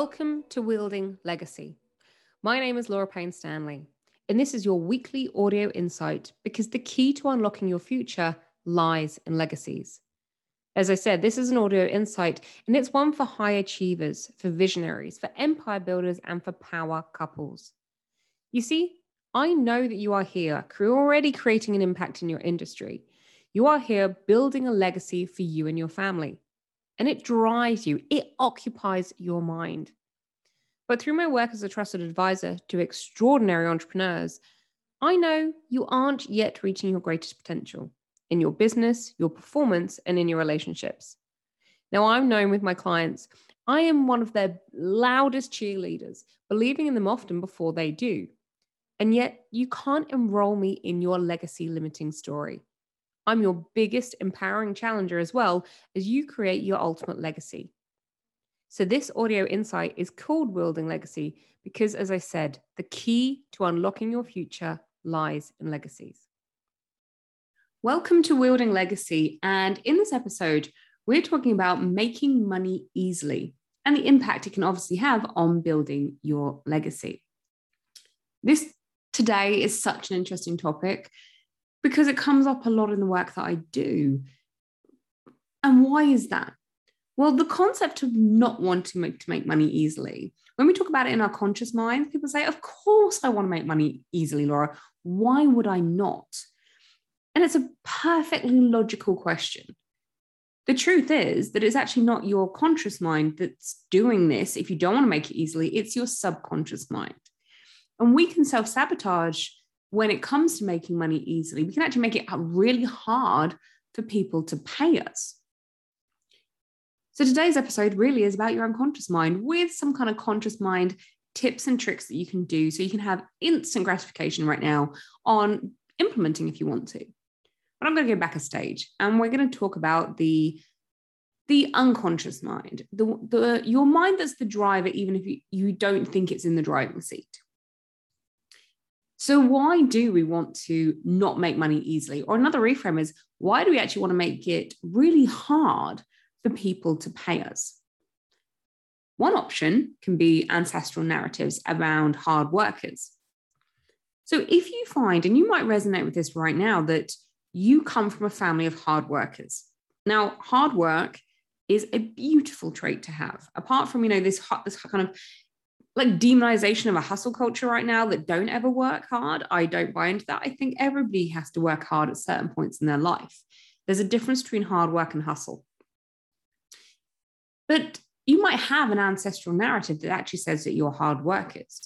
Welcome to Wielding Legacy. My name is Laura Payne Stanley, and this is your weekly audio insight because the key to unlocking your future lies in legacies. As I said, this is an audio insight, and it's one for high achievers, for visionaries, for empire builders, and for power couples. You see, I know that you are here, already creating an impact in your industry. You are here building a legacy for you and your family and it drives you, it occupies your mind. But through my work as a trusted advisor to extraordinary entrepreneurs, I know you aren't yet reaching your greatest potential in your business, your performance, and in your relationships. Now, I'm known with my clients, I am one of their loudest cheerleaders, believing in them often before they do. And yet, you can't enroll me in your legacy limiting story. I'm your biggest empowering challenger as well as you create your ultimate legacy. So, this audio insight is called Wielding Legacy because, as I said, the key to unlocking your future lies in legacies. Welcome to Wielding Legacy. And in this episode, we're talking about making money easily and the impact it can obviously have on building your legacy. This today is such an interesting topic because it comes up a lot in the work that I do. And why is that? Well, the concept of not wanting to make, money easily, when we talk about it in our conscious mind, people say, Of course, I want to make money easily, Laura. Why would I not? And it's a perfectly logical question. The truth is that it's actually not your conscious mind that's doing this. If you don't want to make it easily, it's your subconscious mind. And we can self sabotage when it comes to making money easily, we can actually make it really hard for people to pay us. So today's episode really is about your unconscious mind with some kind of conscious mind tips and tricks that you can do so you can have instant gratification right now on implementing if you want to. But I'm going to go back a stage and we're going to talk about the the unconscious mind, the, the your mind that's the driver, even if you, you don't think it's in the driving seat. So, why do we want to not make money easily? Or another reframe is why do we actually want to make it really hard for people to pay us? One option can be ancestral narratives around hard workers. So, if you find, and you might resonate with this right now, that you come from a family of hard workers. Now, hard work is a beautiful trait to have. Apart from, you know, this, this kind of like demonization of a hustle culture right now that don't ever work hard. I don't buy into that. I think everybody has to work hard at certain points in their life. There's a difference between hard work and hustle. But you might have an ancestral narrative that actually says that you're hard workers.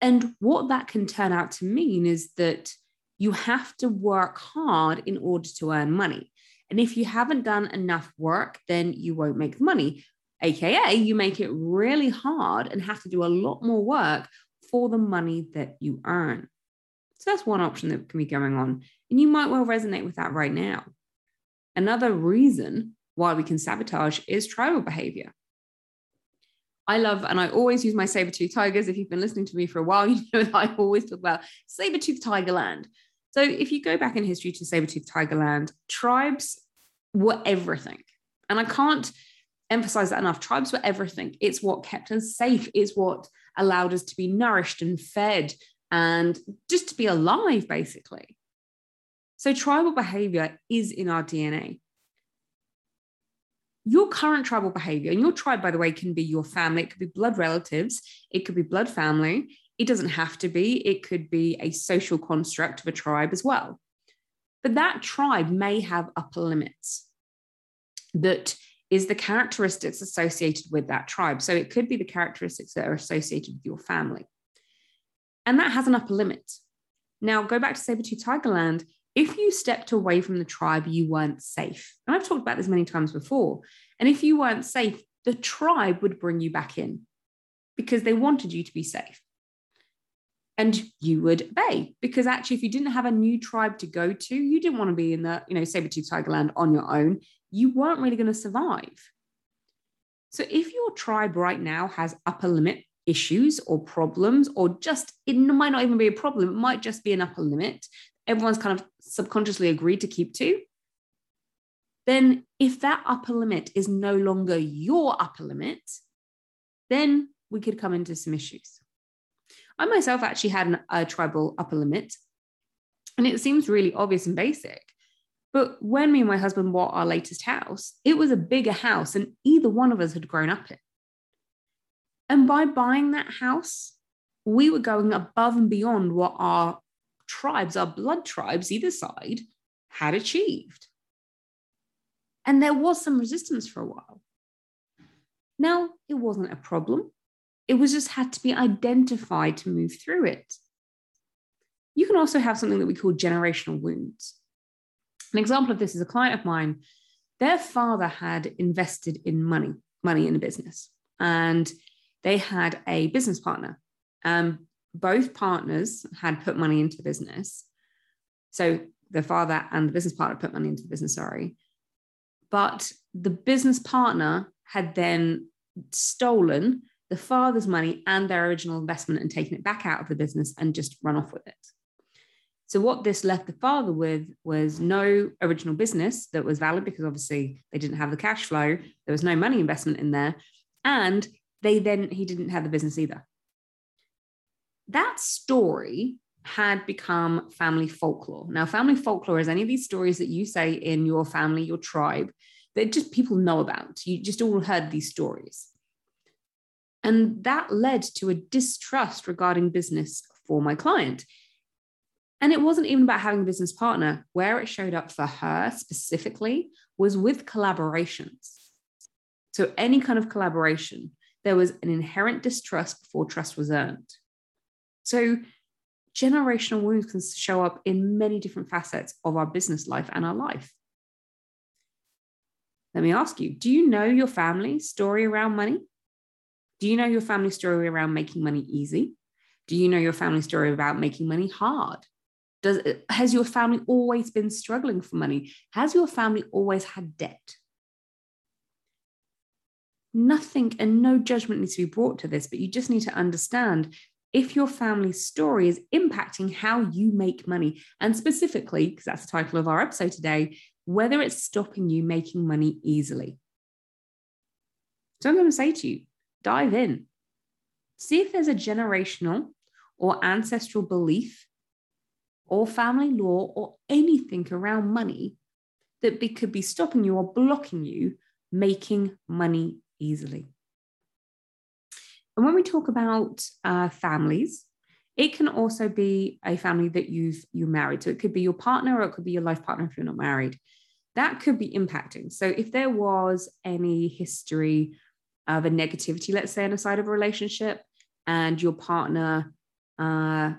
And what that can turn out to mean is that you have to work hard in order to earn money. And if you haven't done enough work, then you won't make the money. AKA, you make it really hard and have to do a lot more work for the money that you earn. So that's one option that can be going on. And you might well resonate with that right now. Another reason why we can sabotage is tribal behavior. I love, and I always use my saber-tooth tigers. If you've been listening to me for a while, you know that I always talk about saber-tooth tiger land. So if you go back in history to saber-tooth tiger land, tribes were everything. And I can't emphasize that enough. Tribes were everything. It's what kept us safe. It's what allowed us to be nourished and fed and just to be alive, basically. So, tribal behavior is in our DNA. Your current tribal behavior, and your tribe, by the way, can be your family, it could be blood relatives, it could be blood family. It doesn't have to be, it could be a social construct of a tribe as well. But that tribe may have upper limits that is the characteristics associated with that tribe. So it could be the characteristics that are associated with your family. And that has an upper limit. Now, go back to Sabertooth Tigerland. If you stepped away from the tribe, you weren't safe. And I've talked about this many times before. And if you weren't safe, the tribe would bring you back in because they wanted you to be safe. And you would obey because actually, if you didn't have a new tribe to go to, you didn't want to be in the, you know, saber-tooth tiger land on your own you weren't really going to survive. So if your tribe right now has upper limit issues or problems, or just it might not even be a problem, it might just be an upper limit, everyone's kind of subconsciously agreed to keep to, then if that upper limit is no longer your upper limit, then we could come into some issues. I myself actually had an, a tribal upper limit, and it seems really obvious and basic. But when me and my husband bought our latest house, it was a bigger house, and either one of us had grown up in. And by buying that house, we were going above and beyond what our tribes, our blood tribes, either side, had achieved. And there was some resistance for a while. Now, it wasn't a problem. It was just had to be identified to move through it. You can also have something that we call generational wounds. An example of this is a client of mine. Their father had invested in money, money in a business, and they had a business partner. Um, both partners had put money into the business. So the father and the business partner put money into the business, sorry. But the business partner had then stolen the father's money and their original investment and taken it back out of the business and just run off with it. So, what this left the father with was no original business that was valid because obviously they didn't have the cash flow, there was no money investment in there. And they then, he didn't have the business either. That story had become family folklore. Now, family folklore is any of these stories that you say in your family, your tribe, that just people know about. You just all heard these stories. And that led to a distrust regarding business for my client. And it wasn't even about having a business partner. Where it showed up for her specifically was with collaborations. So, any kind of collaboration, there was an inherent distrust before trust was earned. So, generational wounds can show up in many different facets of our business life and our life. Let me ask you do you know your family story around money? Do you know your family story around making money easy? Do you know your family story about making money hard? Does, has your family always been struggling for money? Has your family always had debt? Nothing and no judgment needs to be brought to this, but you just need to understand if your family story is impacting how you make money. And specifically, because that's the title of our episode today, whether it's stopping you making money easily. So I'm going to say to you dive in. See if there's a generational or ancestral belief or family lore or anything around money that be, could be stopping you or blocking you making money easily. And when we talk about uh, families, it can also be a family that you've you married. So it could be your partner or it could be your life partner if you're not married. That could be impacting. So if there was any history of a negativity, let's say, on the side of a relationship, and your partner, uh,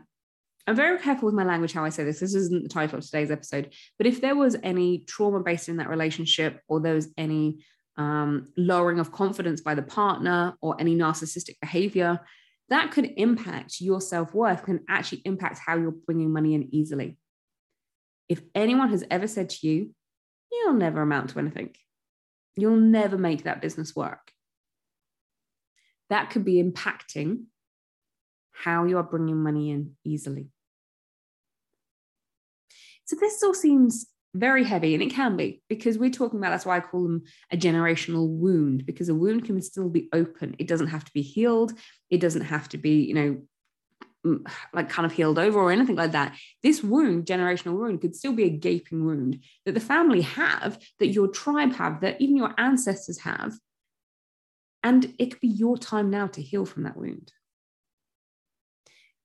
I'm very careful with my language how I say this. This isn't the title of today's episode, but if there was any trauma based in that relationship, or there was any um, lowering of confidence by the partner or any narcissistic behavior, that could impact your self worth, can actually impact how you're bringing money in easily. If anyone has ever said to you, you'll never amount to anything, you'll never make that business work, that could be impacting how you are bringing money in easily. So, this all seems very heavy and it can be because we're talking about that's why I call them a generational wound because a wound can still be open. It doesn't have to be healed. It doesn't have to be, you know, like kind of healed over or anything like that. This wound, generational wound, could still be a gaping wound that the family have, that your tribe have, that even your ancestors have. And it could be your time now to heal from that wound.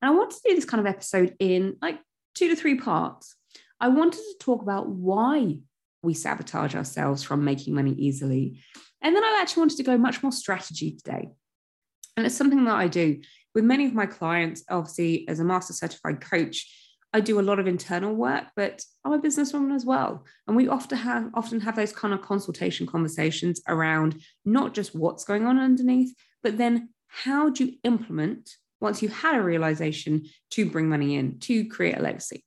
And I want to do this kind of episode in like two to three parts. I wanted to talk about why we sabotage ourselves from making money easily. And then I actually wanted to go much more strategy today. And it's something that I do with many of my clients, obviously, as a master certified coach. I do a lot of internal work, but I'm a businesswoman as well. And we often have often have those kind of consultation conversations around not just what's going on underneath, but then how do you implement once you had a realization to bring money in, to create a legacy.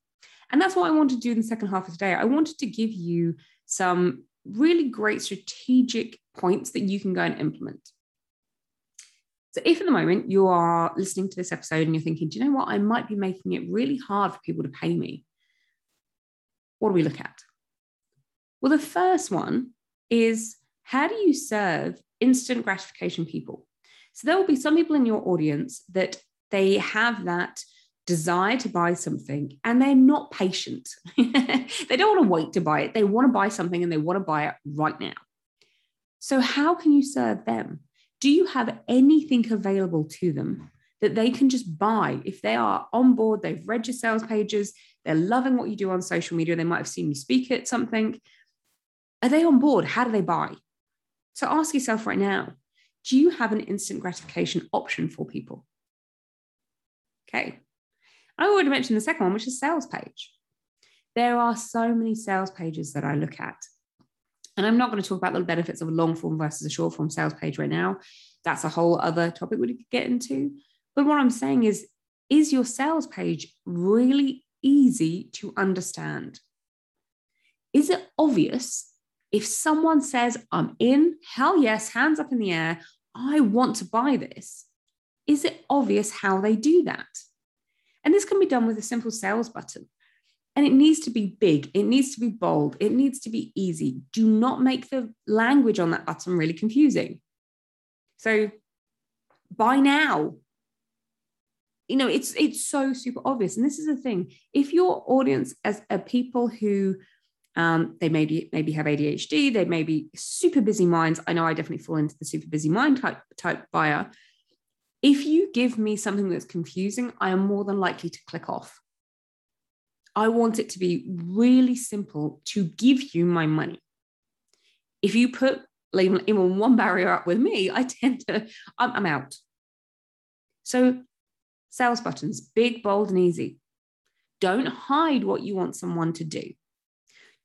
And that's what I wanted to do in the second half of today. I wanted to give you some really great strategic points that you can go and implement. So, if at the moment you are listening to this episode and you're thinking, do you know what? I might be making it really hard for people to pay me. What do we look at? Well, the first one is how do you serve instant gratification people? So there will be some people in your audience that they have that desire to buy something and they're not patient. they don't want to wait to buy it. They want to buy something and they want to buy it right now. So, how can you serve them? Do you have anything available to them that they can just buy if they are on board, they've read your sales pages, they're loving what you do on social media, they might have seen you speak at something. Are they on board? How do they buy? So ask yourself right now do you have an instant gratification option for people? Okay. I already mentioned the second one, which is sales page. There are so many sales pages that I look at. And I'm not going to talk about the benefits of a long form versus a short form sales page right now. That's a whole other topic we could get into. But what I'm saying is, is your sales page really easy to understand? Is it obvious if someone says, I'm in, hell yes, hands up in the air, I want to buy this? Is it obvious how they do that? And this can be done with a simple sales button. And it needs to be big, it needs to be bold, it needs to be easy. Do not make the language on that button really confusing. So, buy now you know it's it's so super obvious. And this is the thing. If your audience as are people who um, they maybe maybe have ADHD they may be super busy minds. I know I definitely fall into the super busy mind type type buyer. If you give me something that's confusing I am more than likely to click off I want it to be really simple to give you my money if you put even one barrier up with me I tend to I'm, I'm out so Sales buttons, big, bold, and easy. Don't hide what you want someone to do.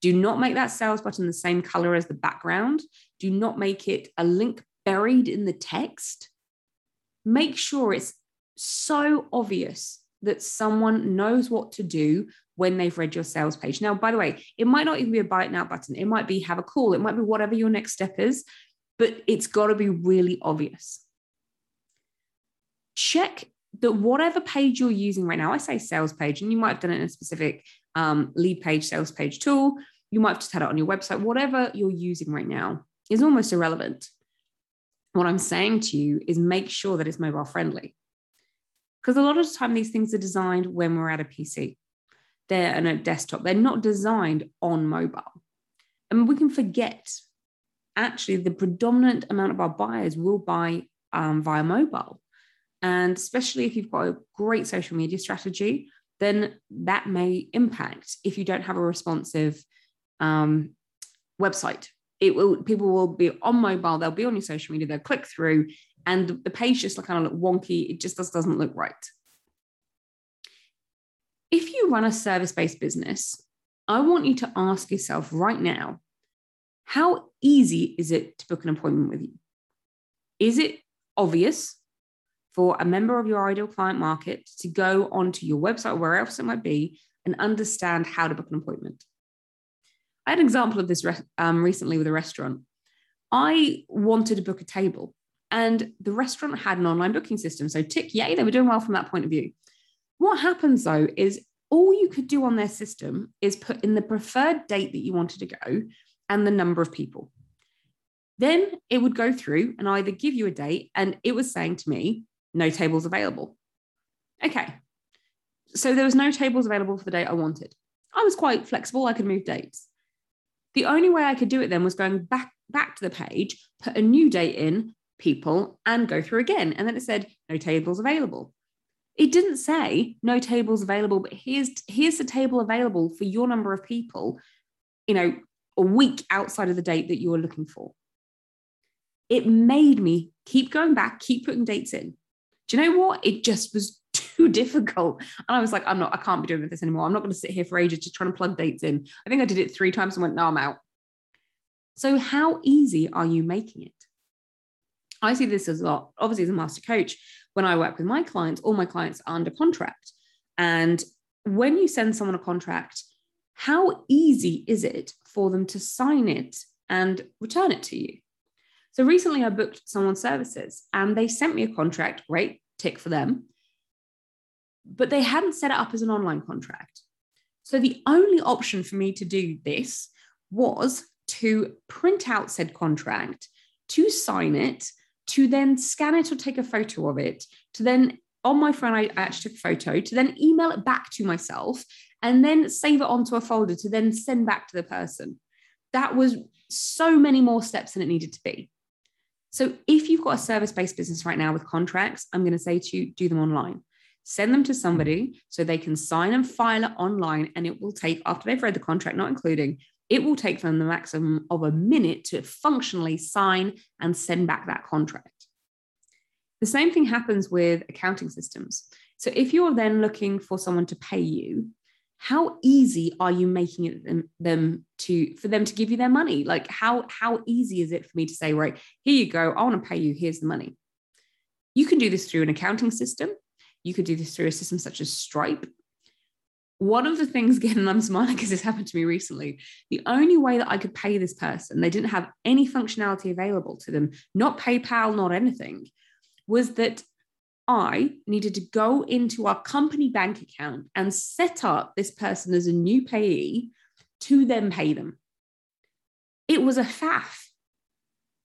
Do not make that sales button the same color as the background. Do not make it a link buried in the text. Make sure it's so obvious that someone knows what to do when they've read your sales page. Now, by the way, it might not even be a buy it now button. It might be have a call. It might be whatever your next step is, but it's got to be really obvious. Check that whatever page you're using right now, I say sales page, and you might have done it in a specific um, lead page, sales page tool. You might have just had it on your website. Whatever you're using right now is almost irrelevant. What I'm saying to you is make sure that it's mobile friendly. Because a lot of the time, these things are designed when we're at a PC, they're on a desktop, they're not designed on mobile. And we can forget actually the predominant amount of our buyers will buy um, via mobile. And especially if you've got a great social media strategy, then that may impact if you don't have a responsive um, website. It will people will be on mobile, they'll be on your social media, they'll click through, and the page just kind of look wonky. It just doesn't look right. If you run a service-based business, I want you to ask yourself right now, how easy is it to book an appointment with you? Is it obvious for a member of your ideal client market to go onto your website or wherever else it might be and understand how to book an appointment. I had an example of this um, recently with a restaurant. I wanted to book a table, and the restaurant had an online booking system. So, tick, yay, they were doing well from that point of view. What happens though is all you could do on their system is put in the preferred date that you wanted to go and the number of people. Then it would go through and either give you a date, and it was saying to me, no tables available. Okay. So there was no tables available for the date I wanted. I was quite flexible. I could move dates. The only way I could do it then was going back back to the page, put a new date in, people, and go through again. And then it said no tables available. It didn't say no tables available, but here's here's the table available for your number of people, you know, a week outside of the date that you were looking for. It made me keep going back, keep putting dates in do you know what? It just was too difficult. And I was like, I'm not, I can't be doing this anymore. I'm not going to sit here for ages just trying to plug dates in. I think I did it three times and went, no, I'm out. So, how easy are you making it? I see this as a lot. Obviously, as a master coach, when I work with my clients, all my clients are under contract. And when you send someone a contract, how easy is it for them to sign it and return it to you? So recently I booked someone's services and they sent me a contract, great, tick for them. But they hadn't set it up as an online contract. So the only option for me to do this was to print out said contract, to sign it, to then scan it or take a photo of it, to then on my phone, I actually took a photo, to then email it back to myself and then save it onto a folder to then send back to the person. That was so many more steps than it needed to be. So if you've got a service based business right now with contracts, I'm going to say to you, do them online. Send them to somebody so they can sign and file it online. And it will take, after they've read the contract, not including, it will take them the maximum of a minute to functionally sign and send back that contract. The same thing happens with accounting systems. So if you're then looking for someone to pay you, how easy are you making it them, them to for them to give you their money? Like how how easy is it for me to say, right, here you go, I want to pay you, here's the money. You can do this through an accounting system. You could do this through a system such as Stripe one of the things again, and I'm smiling because this happened to me recently. The only way that I could pay this person, they didn't have any functionality available to them, not PayPal, not anything, was that I needed to go into our company bank account and set up this person as a new payee to then pay them. It was a faff.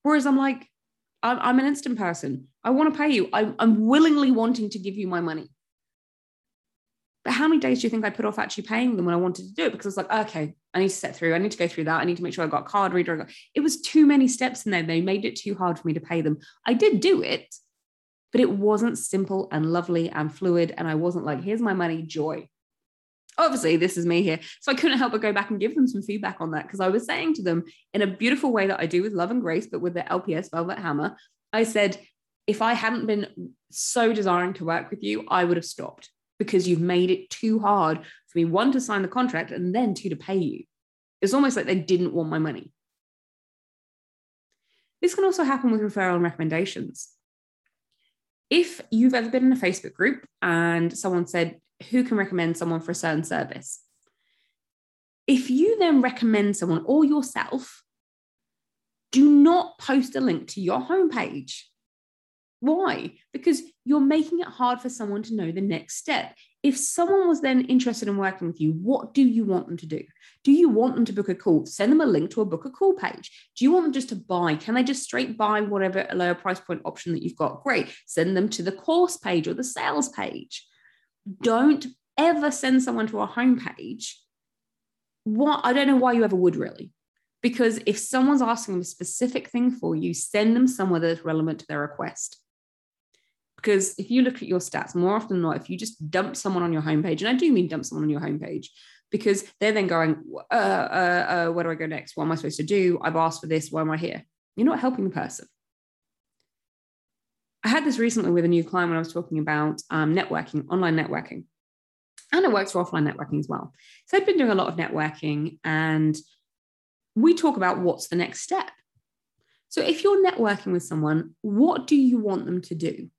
Whereas I'm like, I'm, I'm an instant person. I want to pay you. I'm, I'm willingly wanting to give you my money. But how many days do you think I put off actually paying them when I wanted to do it? Because I was like, okay, I need to set through, I need to go through that. I need to make sure I got card reader. It was too many steps in there. They made it too hard for me to pay them. I did do it, but it wasn't simple and lovely and fluid. And I wasn't like, here's my money, joy. Obviously, this is me here. So I couldn't help but go back and give them some feedback on that because I was saying to them in a beautiful way that I do with love and grace, but with the LPS Velvet Hammer, I said, if I hadn't been so desiring to work with you, I would have stopped because you've made it too hard for me, one, to sign the contract and then two, to pay you. It's almost like they didn't want my money. This can also happen with referral and recommendations. If you've ever been in a Facebook group and someone said, Who can recommend someone for a certain service? If you then recommend someone or yourself, do not post a link to your homepage why? Because you're making it hard for someone to know the next step. If someone was then interested in working with you, what do you want them to do? Do you want them to book a call? Send them a link to a book a call page. Do you want them just to buy? Can they just straight buy whatever a lower price point option that you've got? Great. Send them to the course page or the sales page. Don't ever send someone to a homepage. What I don't know why you ever would really. Because if someone's asking a specific thing for you, send them somewhere that's relevant to their request. Because if you look at your stats, more often than not, if you just dump someone on your homepage, and I do mean dump someone on your homepage, because they're then going, uh, uh, uh, where do I go next? What am I supposed to do? I've asked for this. Why am I here? You're not helping the person. I had this recently with a new client when I was talking about um, networking, online networking. And it works for offline networking as well. So I've been doing a lot of networking and we talk about what's the next step. So if you're networking with someone, what do you want them to do?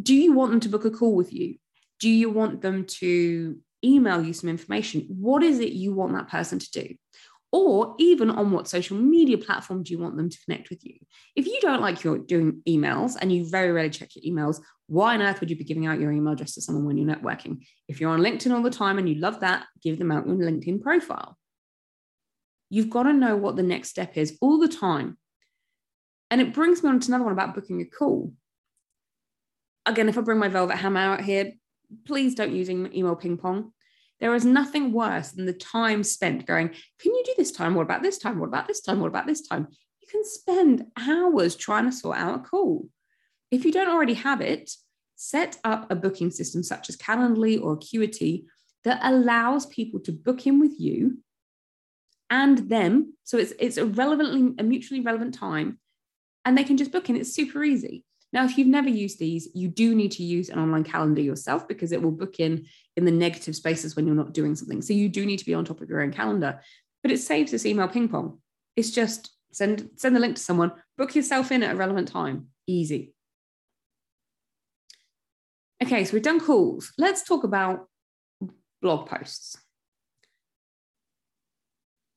Do you want them to book a call with you? Do you want them to email you some information? What is it you want that person to do? Or even on what social media platform do you want them to connect with you? If you don't like your doing emails and you very rarely check your emails, why on earth would you be giving out your email address to someone when you're networking? If you're on LinkedIn all the time and you love that, give them out your LinkedIn profile. You've got to know what the next step is all the time. And it brings me on to another one about booking a call again, if I bring my velvet hammer out here, please don't use email ping pong. There is nothing worse than the time spent going, can you do this time? What about this time? What about this time? What about this time? You can spend hours trying to sort out a call. If you don't already have it, set up a booking system such as Calendly or Acuity that allows people to book in with you and them. So it's, it's a relevantly, a mutually relevant time, and they can just book in. It's super easy. Now, if you've never used these, you do need to use an online calendar yourself because it will book in in the negative spaces when you're not doing something. So you do need to be on top of your own calendar, but it saves this email ping pong. It's just send send the link to someone, book yourself in at a relevant time. Easy. Okay, so we've done calls. Let's talk about blog posts.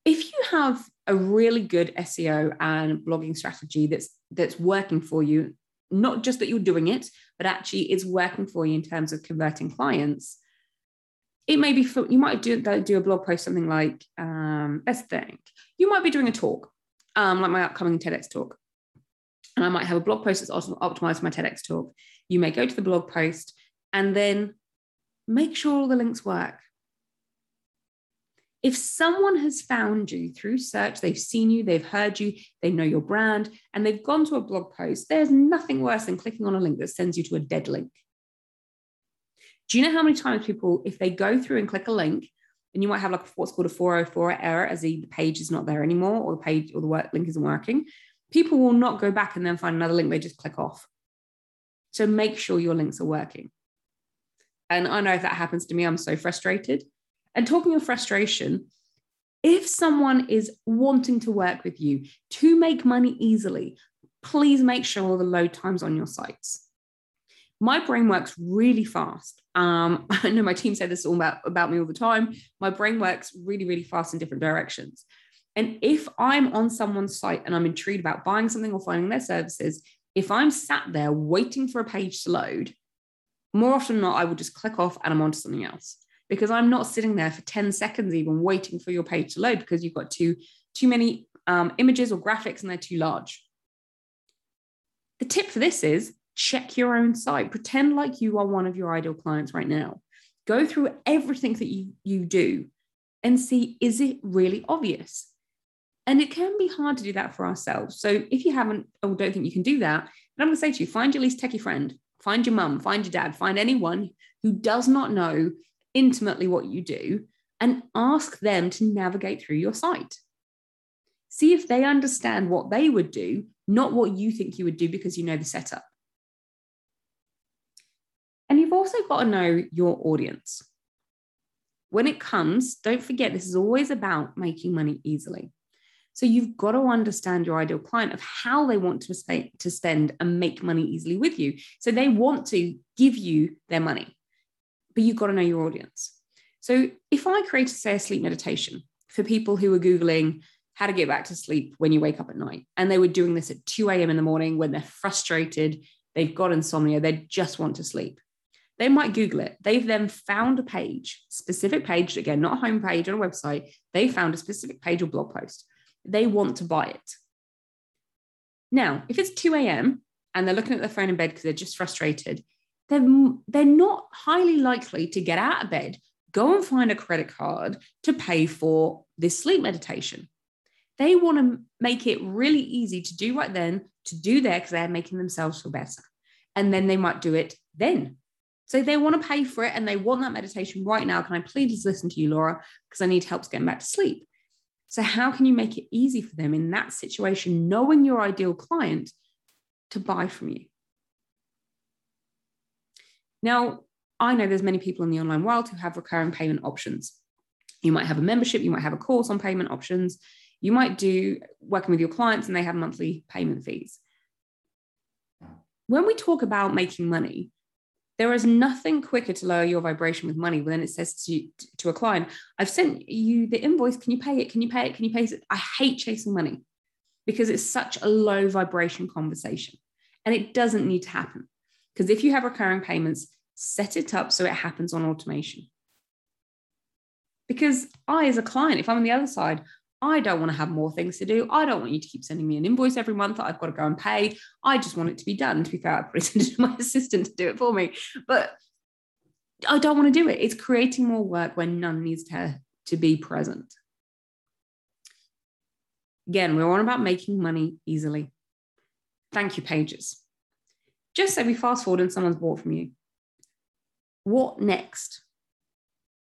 If you have a really good SEO and blogging strategy that's that's working for you not just that you're doing it, but actually it's working for you in terms of converting clients. It may be for, you might do do a blog post something like um, let's think you might be doing a talk, um, like my upcoming TEDx talk. and I might have a blog post that's optimized for my TEDx talk. You may go to the blog post and then make sure all the links work. If someone has found you through search, they've seen you, they've heard you, they know your brand, and they've gone to a blog post, there's nothing worse than clicking on a link that sends you to a dead link. Do you know how many times people, if they go through and click a link, and you might have like what's called a 404 error, as the page is not there anymore, or the page or the work link isn't working, people will not go back and then find another link, they just click off. So make sure your links are working. And I know if that happens to me, I'm so frustrated. And talking of frustration, if someone is wanting to work with you to make money easily, please make sure the load times on your sites. My brain works really fast. Um, I know my team say this all about, about me all the time. My brain works really, really fast in different directions. And if I'm on someone's site and I'm intrigued about buying something or finding their services, if I'm sat there waiting for a page to load, more often than not, I will just click off and I'm on to something else because I'm not sitting there for 10 seconds even waiting for your page to load because you've got too, too many um, images or graphics and they're too large. The tip for this is check your own site. Pretend like you are one of your ideal clients right now. Go through everything that you, you do and see is it really obvious? And it can be hard to do that for ourselves. So if you haven't or don't think you can do that, then I'm going to say to you, find your least techie friend, find your mum, find your dad, find anyone who does not know intimately what you do and ask them to navigate through your site. See if they understand what they would do, not what you think you would do because you know the setup. And you've also got to know your audience. When it comes, don't forget this is always about making money easily. So you've got to understand your ideal client of how they want to to spend and make money easily with you. So they want to give you their money, but you've got to know your audience. So if I created, say, a sleep meditation for people who are Googling how to get back to sleep when you wake up at night, and they were doing this at 2 a.m. in the morning when they're frustrated, they've got insomnia, they just want to sleep. They might Google it. They've then found a page, specific page, again, not a homepage on a website. They found a specific page or blog post they want to buy it. Now, if it's 2 a.m. and they're looking at their phone in bed because they're just frustrated, they're, they're not highly likely to get out of bed, go and find a credit card to pay for this sleep meditation. They want to make it really easy to do right then, to do there because they're making themselves feel better. And then they might do it then. So they want to pay for it and they want that meditation right now. Can I please listen to you, Laura? Because I need help getting back to sleep. So, how can you make it easy for them in that situation, knowing your ideal client to buy from you? Now, I know there's many people in the online world who have recurring payment options. You might have a membership, you might have a course on payment options, you might do working with your clients and they have monthly payment fees. When we talk about making money, there is nothing quicker to lower your vibration with money than it says to, to a client, I've sent you the invoice. Can you pay it? Can you pay it? Can you pay it? I hate chasing money because it's such a low vibration conversation and it doesn't need to happen. Because if you have recurring payments, set it up so it happens on automation. Because I, as a client, if I'm on the other side, I don't want to have more things to do. I don't want you to keep sending me an invoice every month that I've got to go and pay. I just want it to be done. To be fair, I put it into my assistant to do it for me. But I don't want to do it. It's creating more work when none needs to, to be present. Again, we're on about making money easily. Thank you, pages. Just say we fast forward and someone's bought from you. What next?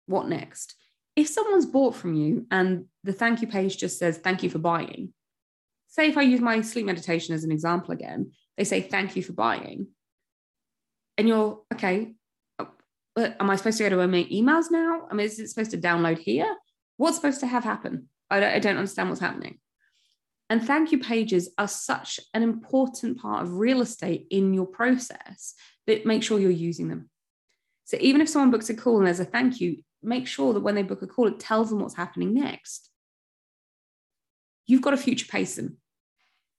What next? if someone's bought from you and the thank you page just says thank you for buying, say if I use my sleep meditation as an example again, they say thank you for buying, and you're okay. But am I supposed to go to my emails now? I mean, is it supposed to download here? What's supposed to have happen? I don't, I don't understand what's happening. And thank you pages are such an important part of real estate in your process that make sure you're using them. So even if someone books a call and there's a thank you, make sure that when they book a call, it tells them what's happening next. You've got to future pace them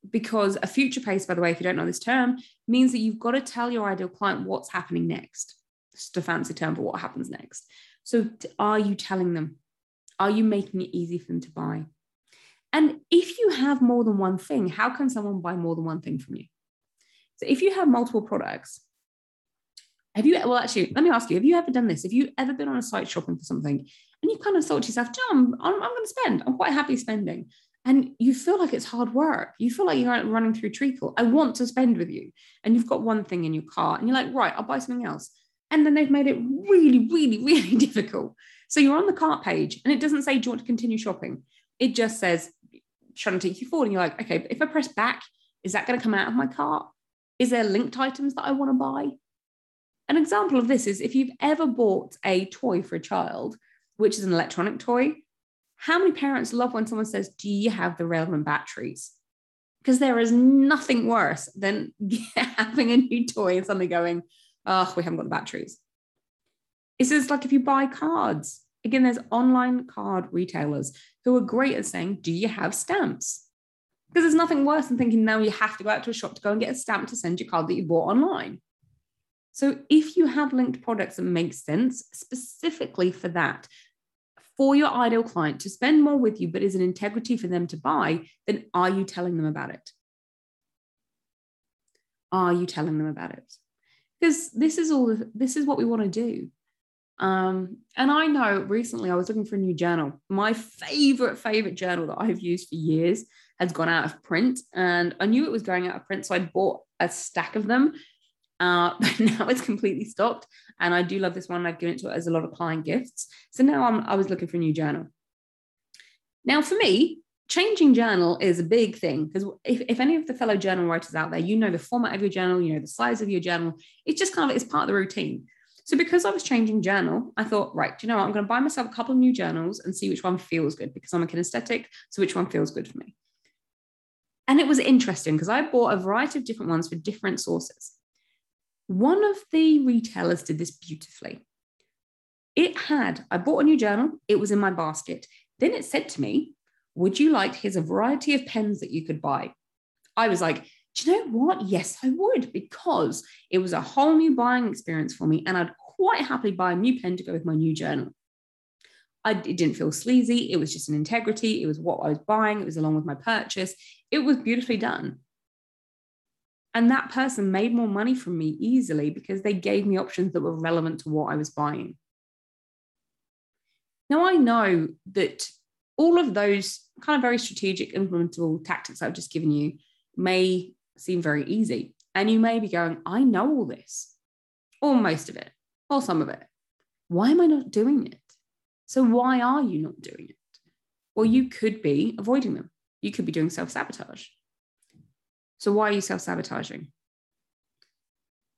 because a future pace, by the way, if you don't know this term, means that you've got to tell your ideal client what's happening next. Just a fancy term for what happens next. So, are you telling them? Are you making it easy for them to buy? And if you have more than one thing, how can someone buy more than one thing from you? So if you have multiple products, have you, well, actually, let me ask you, have you ever done this? Have you ever been on a site shopping for something and you kind of thought to yourself, John, I'm, I'm going to spend, I'm quite happy spending. And you feel like it's hard work. You feel like you're running through treacle. I want to spend with you. And you've got one thing in your cart and you're like, right, I'll buy something else. And then they've made it really, really, really difficult. So you're on the cart page and it doesn't say, do you want to continue shopping? It just says, trying to take you forward. And you're like, okay, but if I press back, is that going to come out of my cart? Is there linked items that I want to buy? An example of this is if you've ever bought a toy for a child, which is an electronic toy, how many parents love when someone says, Do you have the relevant batteries? Because there is nothing worse than having a new toy and suddenly going, Oh, we haven't got the batteries. It's just like if you buy cards. Again, there's online card retailers who are great at saying, Do you have stamps? Because there's nothing worse than thinking now you have to go out to a shop to go and get a stamp to send your card that you bought online. So if you have linked products that make sense specifically for that, for your ideal client to spend more with you, but is an integrity for them to buy, then are you telling them about it? Are you telling them about it? Because this is all, this is what we want to do. Um, and I know recently I was looking for a new journal. My favorite, favorite journal that I've used for years has gone out of print. And I knew it was going out of print. So I bought a stack of them uh, but now it's completely stopped. And I do love this one. I've given it to it as a lot of client gifts. So now I'm, I was looking for a new journal. Now, for me, changing journal is a big thing because if, if any of the fellow journal writers out there, you know the format of your journal, you know the size of your journal, it's just kind of it's part of the routine. So because I was changing journal, I thought, right, do you know what? I'm going to buy myself a couple of new journals and see which one feels good because I'm a kinesthetic. So which one feels good for me? And it was interesting because I bought a variety of different ones for different sources. One of the retailers did this beautifully. It had, I bought a new journal, it was in my basket. Then it said to me, Would you like, here's a variety of pens that you could buy. I was like, You know what? Yes, I would, because it was a whole new buying experience for me. And I'd quite happily buy a new pen to go with my new journal. I, it didn't feel sleazy. It was just an integrity. It was what I was buying. It was along with my purchase. It was beautifully done. And that person made more money from me easily because they gave me options that were relevant to what I was buying. Now, I know that all of those kind of very strategic, implementable tactics I've just given you may seem very easy. And you may be going, I know all this, or most of it, or some of it. Why am I not doing it? So, why are you not doing it? Well, you could be avoiding them. You could be doing self sabotage. So why are you self sabotaging?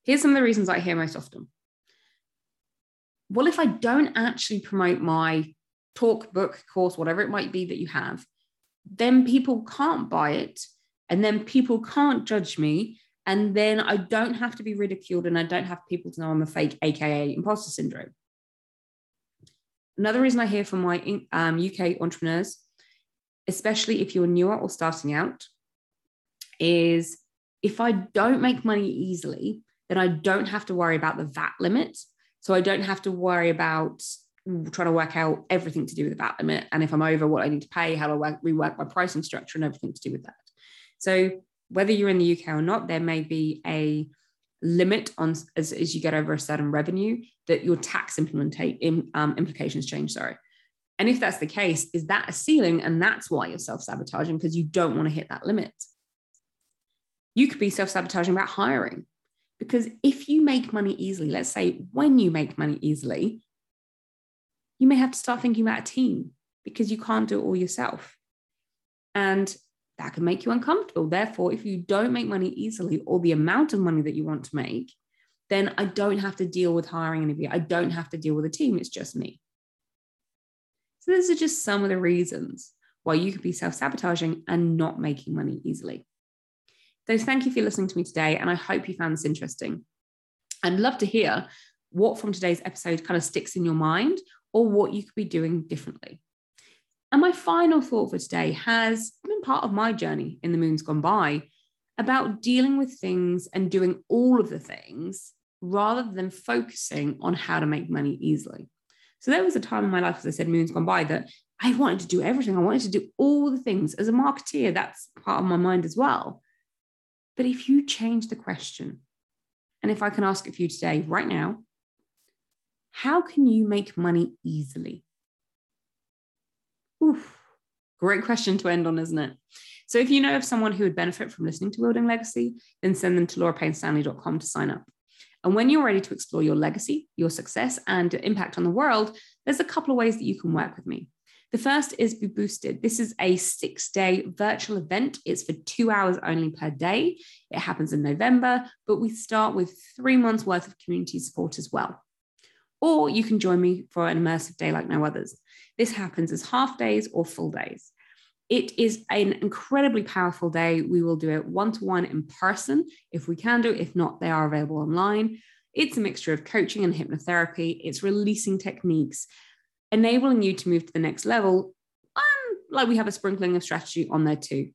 Here's some of the reasons I hear most often. Well, if I don't actually promote my talk, book, course, whatever it might be that you have, then people can't buy it. And then people can't judge me. And then I don't have to be ridiculed and I don't have people to know I'm a fake, AKA imposter syndrome. Another reason I hear from my um, UK entrepreneurs, especially if you're newer or starting out, is if I don't make money easily, then I don't have to worry about the VAT limit. So I don't have to worry about trying to work out everything to do with the VAT limit. And if I'm over what I need to pay, how do I work, rework my pricing structure and everything to do with that. So whether you're in the UK or not, there may be a limit on as, as you get over a certain revenue that your tax implementate um, implications change. Sorry. And if that's the case, is that a ceiling? And that's why you're self sabotaging because you don't want to hit that limit you could be self sabotaging about hiring. Because if you make money easily, let's say when you make money easily, you may have to start thinking about a team because you can't do it all yourself. And that can make you uncomfortable. Therefore, if you don't make money easily or the amount of money that you want to make, then I don't have to deal with hiring anybody. I don't have to deal with a team. It's just me. So, these are just some of the reasons why you could be self sabotaging and not making money easily. So thank you for listening to me today, and I hope you found this interesting. I'd love to hear what from today's episode kind of sticks in your mind or what you could be doing differently. And my final thought for today has been part of my journey in the moons gone by about dealing with things and doing all of the things rather than focusing on how to make money easily. So there was a time in my life, as I said, moons gone by, that I wanted to do everything. I wanted to do all the things. As a marketeer, that's part of my mind as well. But if you change the question, and if I can ask it for you today, right now, how can you make money easily? Great question to end on, isn't it? So if you know of someone who would benefit from listening to Building Legacy, then send them to laurapaynestanley.com to sign up. And when you're ready to explore your legacy, your success, and impact on the world, there's a couple of ways that you can work with me. The first is Be Boosted. This is a six day virtual event. It's for two hours only per day. It happens in November, but we start with three months worth of community support as well. Or you can join me for an immersive day like no others. This happens as half days or full days. It is an incredibly powerful day. We will do it one to one in person if we can do it. If not, they are available online. It's a mixture of coaching and hypnotherapy. It's releasing techniques, enabling you to move to the next level. And like we have a sprinkling of strategy on there too.